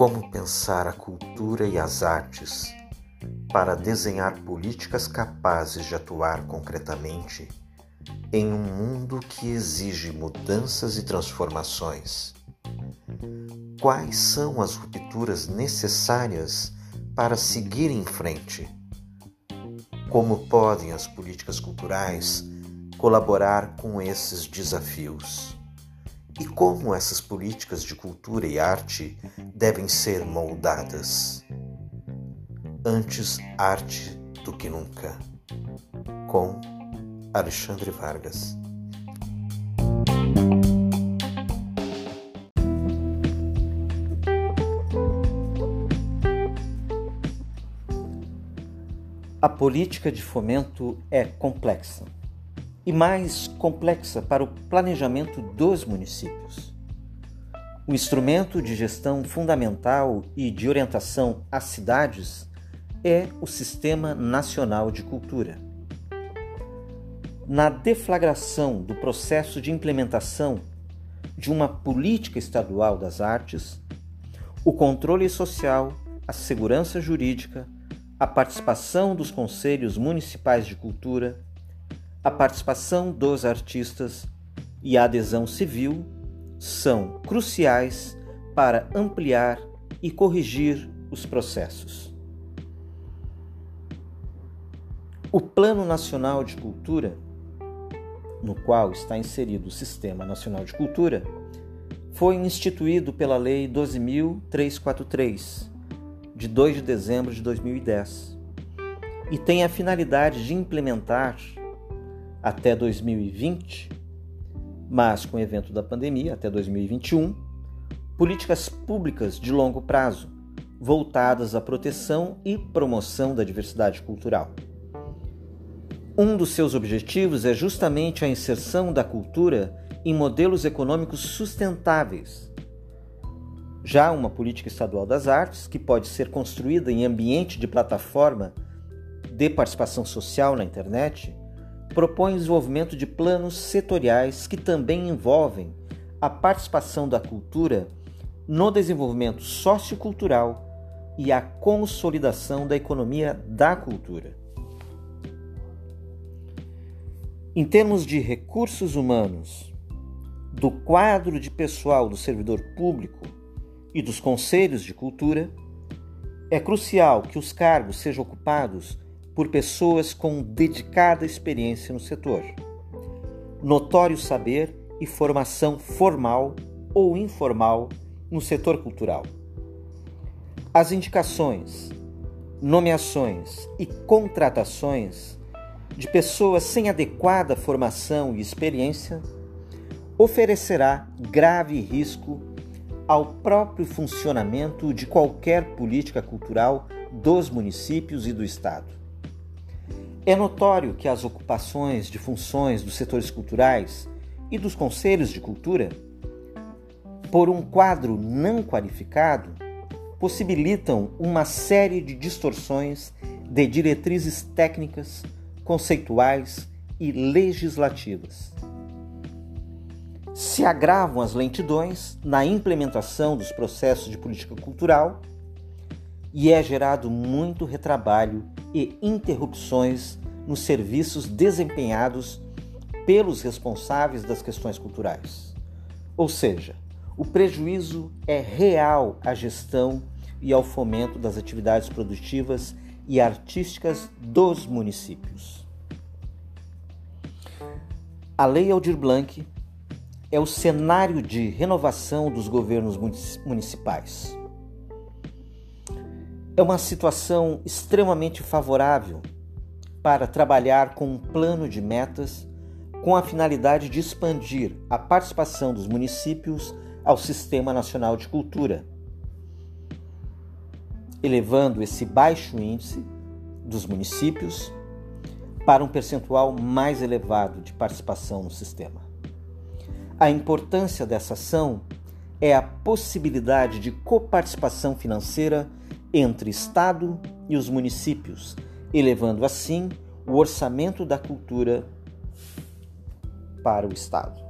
Como pensar a cultura e as artes para desenhar políticas capazes de atuar concretamente em um mundo que exige mudanças e transformações? Quais são as rupturas necessárias para seguir em frente? Como podem as políticas culturais colaborar com esses desafios? E como essas políticas de cultura e arte devem ser moldadas? Antes arte do que nunca. Com Alexandre Vargas. A política de fomento é complexa e mais complexa para o planejamento dos municípios. O instrumento de gestão fundamental e de orientação às cidades é o Sistema Nacional de Cultura. Na deflagração do processo de implementação de uma política estadual das artes, o controle social, a segurança jurídica, a participação dos conselhos municipais de cultura, a participação dos artistas e a adesão civil são cruciais para ampliar e corrigir os processos. O Plano Nacional de Cultura, no qual está inserido o Sistema Nacional de Cultura, foi instituído pela Lei 12.343, de 2 de dezembro de 2010, e tem a finalidade de implementar até 2020, mas com o evento da pandemia até 2021, políticas públicas de longo prazo voltadas à proteção e promoção da diversidade cultural. Um dos seus objetivos é justamente a inserção da cultura em modelos econômicos sustentáveis. Já uma política estadual das artes, que pode ser construída em ambiente de plataforma de participação social na internet, propõe o desenvolvimento de planos setoriais que também envolvem a participação da cultura no desenvolvimento sociocultural e a consolidação da economia da cultura. Em termos de recursos humanos, do quadro de pessoal do servidor público e dos conselhos de cultura, é crucial que os cargos sejam ocupados por pessoas com dedicada experiência no setor, notório saber e formação formal ou informal no setor cultural. As indicações, nomeações e contratações de pessoas sem adequada formação e experiência oferecerá grave risco ao próprio funcionamento de qualquer política cultural dos municípios e do Estado. É notório que as ocupações de funções dos setores culturais e dos conselhos de cultura, por um quadro não qualificado, possibilitam uma série de distorções de diretrizes técnicas, conceituais e legislativas. Se agravam as lentidões na implementação dos processos de política cultural e é gerado muito retrabalho e interrupções nos serviços desempenhados pelos responsáveis das questões culturais. Ou seja, o prejuízo é real à gestão e ao fomento das atividades produtivas e artísticas dos municípios. A Lei Aldir Blanc é o cenário de renovação dos governos municipais é uma situação extremamente favorável para trabalhar com um plano de metas com a finalidade de expandir a participação dos municípios ao Sistema Nacional de Cultura, elevando esse baixo índice dos municípios para um percentual mais elevado de participação no sistema. A importância dessa ação é a possibilidade de coparticipação financeira entre Estado e os municípios, elevando assim o orçamento da cultura para o Estado.